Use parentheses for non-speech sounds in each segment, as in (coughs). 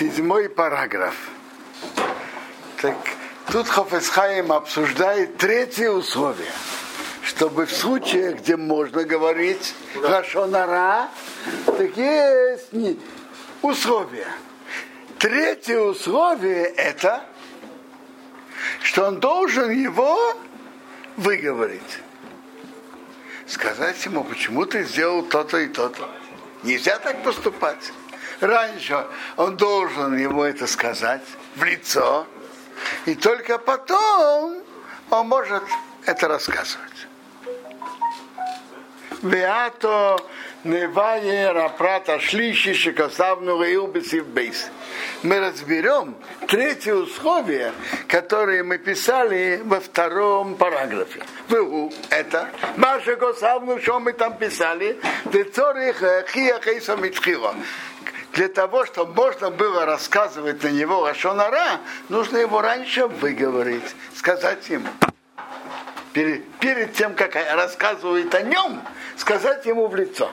седьмой параграф. Так тут Хофесхайм обсуждает третье условие, чтобы в случае, где можно говорить Рашонара, так есть не, условия. Третье условие это, что он должен его выговорить. Сказать ему, почему ты сделал то-то и то-то. Нельзя так поступать. Раньше он должен ему это сказать в лицо, и только потом он может это рассказывать. Мы разберем третье условие, которое мы писали во втором параграфе. Это. Маша Госавну, что мы там писали, для того, чтобы можно было рассказывать на него Рашонара, нужно его раньше выговорить, сказать ему. Перед, перед тем, как рассказывает о нем, сказать ему в лицо.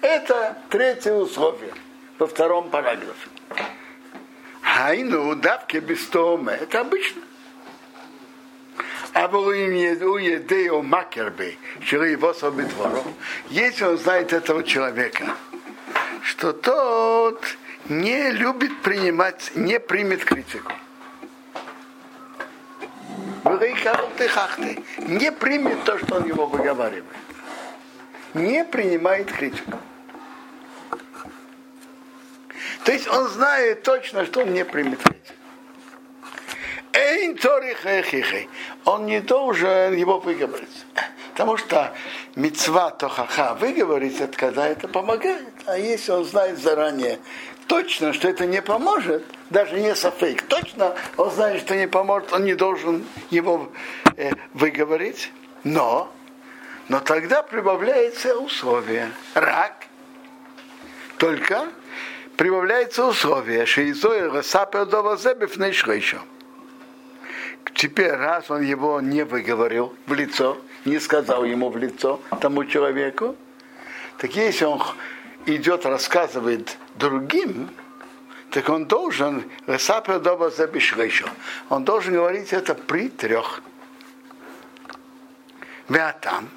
Это третье условие во втором параграфе. Хайну давки без тома. Это обычно. А у едео макербе, его если он знает этого человека, что тот не любит принимать, не примет критику. Не примет то, что он его выговаривает. Не принимает критику. То есть он знает точно, что он не примет критику. Он не должен его выговорить. Потому что мецва тохаха выговорить, это когда это помогает. А если он знает заранее точно, что это не поможет, даже не софейк, точно он знает, что не поможет, он не должен его э, выговорить. Но, но тогда прибавляется условие. Рак. Только прибавляется условие. Шейзой расапер довозебев еще. Теперь, раз он его не выговорил в лицо, не сказал ему в лицо тому человеку, так если он идет, рассказывает другим, так он должен, он должен говорить это при трех. там.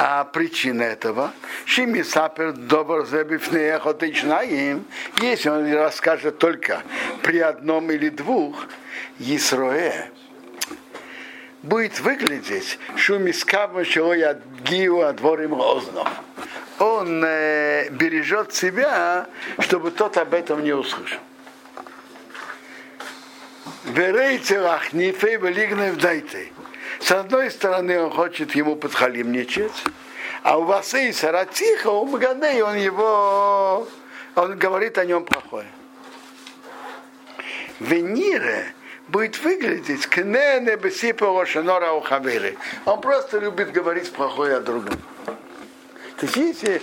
А причина этого, Шими Сапер добр им, если он расскажет только при одном или двух, Исроэ, будет выглядеть шумискава я гиу адворим розно. Он э, бережет себя, чтобы тот об этом не услышал. Верейцелах нифей велигнев дайте. С одной стороны, он хочет ему подхалимничать, а у вас и саратиха, у Маганей, он его, он говорит о нем плохое. Венире, будет выглядеть кнене бесипа шанора у хавери. Он просто любит говорить плохое о другом. То есть если,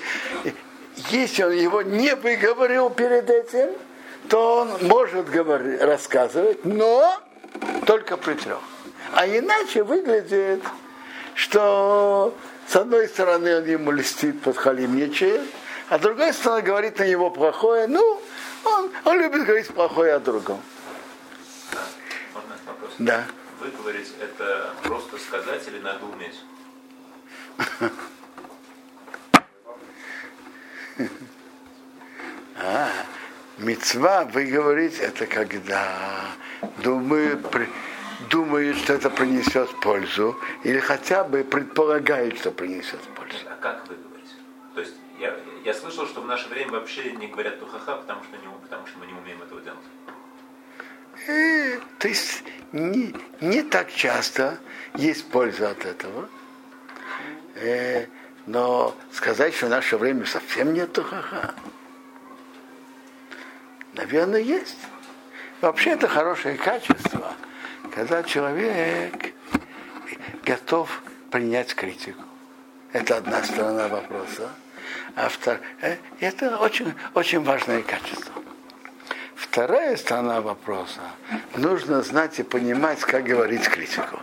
если он его не выговорил перед этим, то он может говорить, рассказывать, но только при трех. А иначе выглядит, что с одной стороны он ему листит, подхалимничает, а с другой стороны говорит на него плохое. Ну, он, он любит говорить плохое о другом. Да. Выговорить это просто сказать или надо уметь? (laughs) А, мецва выговорить это когда думаю, при, думают, что это принесет пользу, или хотя бы предполагают, что принесет пользу. А как выговорить? То есть я, я слышал, что в наше время вообще не говорят тухаха, потому что, не, потому что мы не умеем этого делать. (laughs) То есть не, не так часто есть польза от этого. Э, но сказать, что в наше время совсем нет тухаха, наверное, есть. Вообще это хорошее качество, когда человек готов принять критику. Это одна сторона вопроса. А втор... Э, это очень, очень важное качество. Вторая сторона вопроса. Нужно знать и понимать, как говорить критику.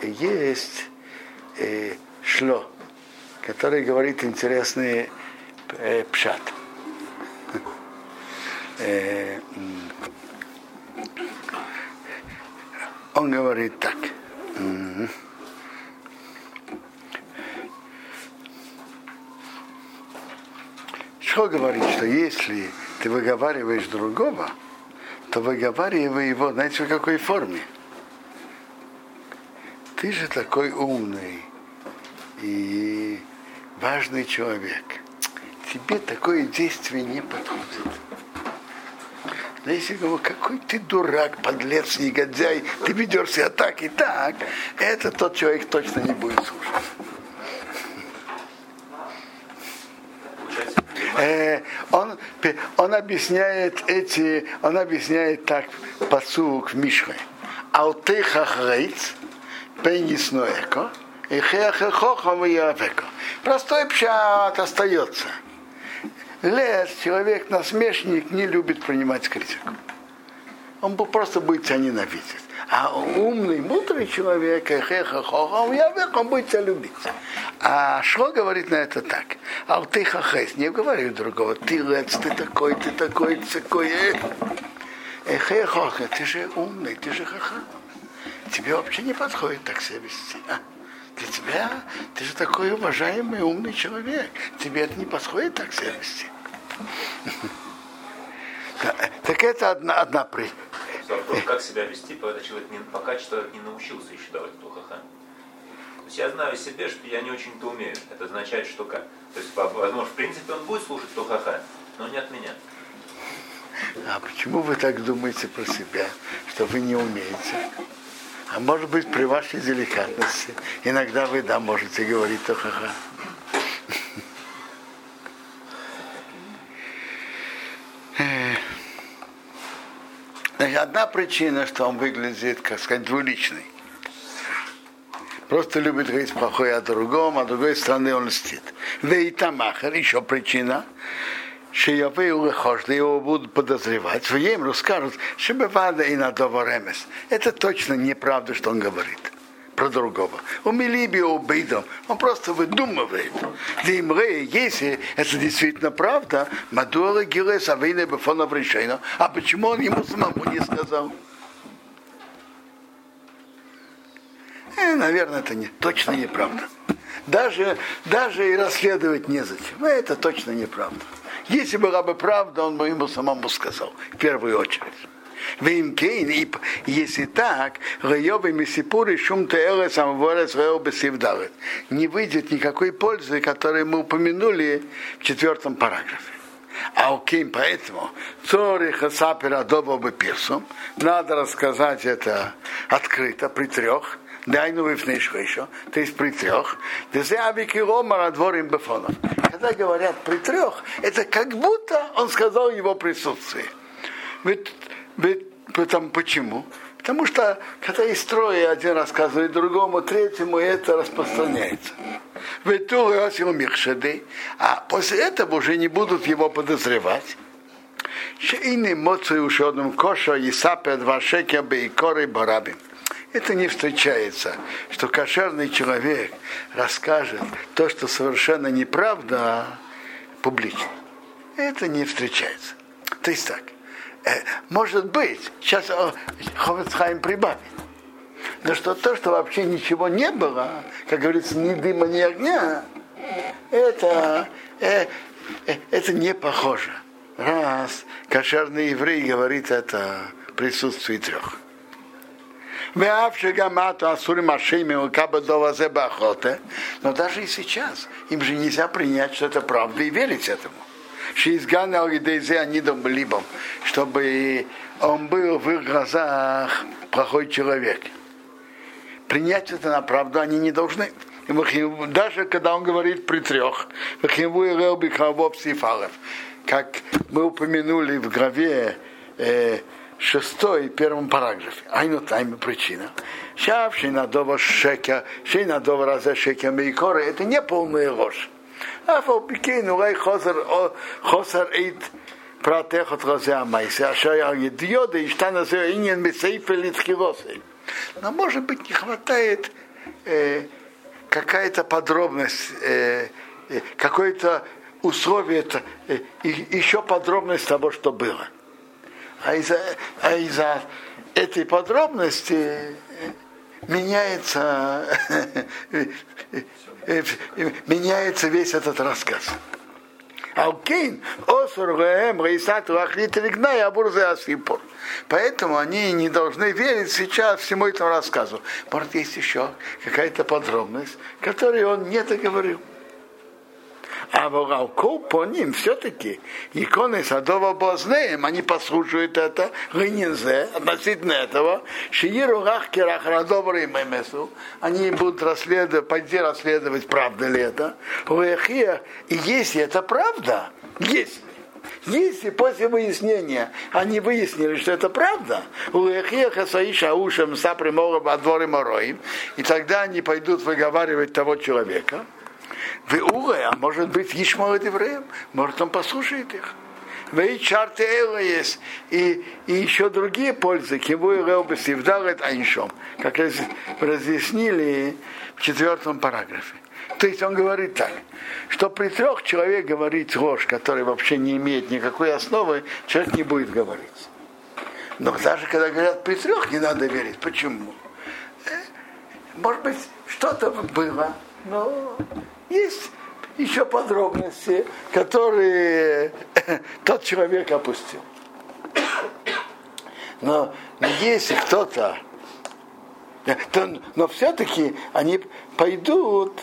Есть э, шло, который говорит интересный э, пшат. э, он говорит так. Что говорит, что если ты выговариваешь другого, то выговаривай его, знаете, в какой форме? Ты же такой умный и важный человек. Тебе такое действие не подходит. Но если говорю, какой ты дурак, подлец, негодяй, ты ведешь себя так и так, это тот человек точно не будет слушать. Э, он, объясняет эти, он объясняет так посук в Мишхе. Алтеха хрейц, пенисноэко, и хехехохом и Простой пшат остается лес, человек, насмешник, не любит принимать критику. Он просто будет тебя ненавидеть. А умный, мудрый человек, он будет тебя любить. А что говорит на это так? А ты хахес, не говори другого, ты лец, ты такой, ты такой, ты такой. Эхехоха, ты же умный, ты же хаха. Тебе вообще не подходит так себя вести. А? Для тебя, ты же такой уважаемый, умный человек. Тебе это не подходит так себя вести. (laughs) Так это одна, одна при. Как себя вести, пока человек, не, пока человек не научился еще давать тухаха. То есть я знаю себе, что я не очень-то умею. Это означает, что как. То есть, возможно, в принципе, он будет слушать тухаха, но не от меня. А почему вы так думаете про себя, что вы не умеете? А может быть, при вашей деликатности иногда вы, да, можете говорить тухаха. Одна причина, что он выглядит, как сказать, двуличный. Просто любит говорить плохое о другом, а другой стороны он льстит. Вейтамахер, еще причина, что его будут подозревать, в им расскажут, бывает и на. Это точно неправда, что он говорит про другого. У Милиби убийдом. Он просто выдумывает. Димре, если это действительно правда, Мадура Гиле Савейна Бефонов решено. А почему он ему самому не сказал? Э, наверное, это не, точно неправда. Даже, даже и расследовать незачем. Э, это точно неправда. Если была бы правда, он бы ему самому сказал, в первую очередь. Вимкейн, и если так, Райовый Мессипуры шум Теэра самоворец Рео Бесивдалет. Не выйдет никакой пользы, которую мы упомянули в четвертом параграфе. А окей, поэтому Цориха Сапера Доба Пирсум, надо рассказать это открыто при трех, Дайну вифнейшко еще, то есть при трех. Дворим бефонов. Когда говорят при трех, это как будто он сказал его присутствие. Ведь Потому, почему? Потому что когда есть трое, один рассказывает другому, третьему, это распространяется. А после этого уже не будут его подозревать. Шейны моцию ушодным коша и сапят вашекя бейкоры барабим. Это не встречается, что кошерный человек расскажет то, что совершенно неправда, публично. Это не встречается. То есть так. Э, может быть, сейчас Ховецхайм прибавит. Но что то, что вообще ничего не было, как говорится, ни дыма, ни огня, это, э, э, это не похоже. Раз кошерный еврей говорит это присутствии трех. Но даже и сейчас им же нельзя принять, что это правда и верить этому. Шизгана Алидейзе Анидом Либом, чтобы он был в их глазах плохой человек. Принять это на правду они не должны. Даже когда он говорит при трех, как мы упомянули в главе э, шестой, первом параграфе. Айну тайме причина. Шав, шейнадова шекя, шейнадова разе шекя мейкора, это не полная ложь. Афалпикейн, улай хосар эйт протех от лозя майса, а шая едьода и штана зеинен мисейфелит хилосей. Но, может быть, не хватает э, какая-то подробность, э, какое-то условие, еще подробность того, что было. А из-за а из этой подробности меняется меняется весь этот рассказ. Алкейн, Осур, Гаэм, Раисату, Ахлит, Ригна и Абурзе Асипур. Поэтому они не должны верить сейчас всему этому рассказу. Может, есть еще какая-то подробность, которую он не договорил. А Волгалков по ним все-таки иконы Садова Бознеем, они послушают это, Гынинзе, относительно этого, Шииру Гахкерах Радобры Мемесу, они будут расследовать, пойти расследовать, правда ли это. И если это правда, если если после выяснения. Они выяснили, что это правда, и тогда они пойдут выговаривать того человека, угой, а может быть, Ишмал евреем, может, он послушает их. Вы чарты есть и, и еще другие пользы, кего и Реобесивдалет Айншом, как разъяснили в четвертом параграфе. То есть он говорит так, что при трех человек говорит ложь, который вообще не имеет никакой основы, человек не будет говорить. Но даже когда говорят при трех, не надо верить. Почему? Э, может быть, что-то было, но есть еще подробности, которые (coughs) тот человек опустил. Но если кто-то, то, но все-таки они пойдут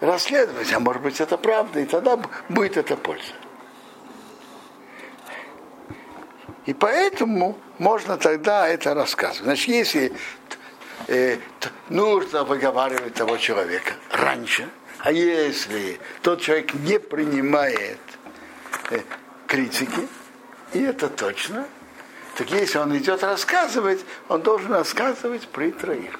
расследовать, а может быть это правда, и тогда будет это польза. И поэтому можно тогда это рассказывать. Значит, если э, нужно выговаривать того человека раньше, а если тот человек не принимает э, критики, и это точно, так если он идет рассказывать, он должен рассказывать при троих.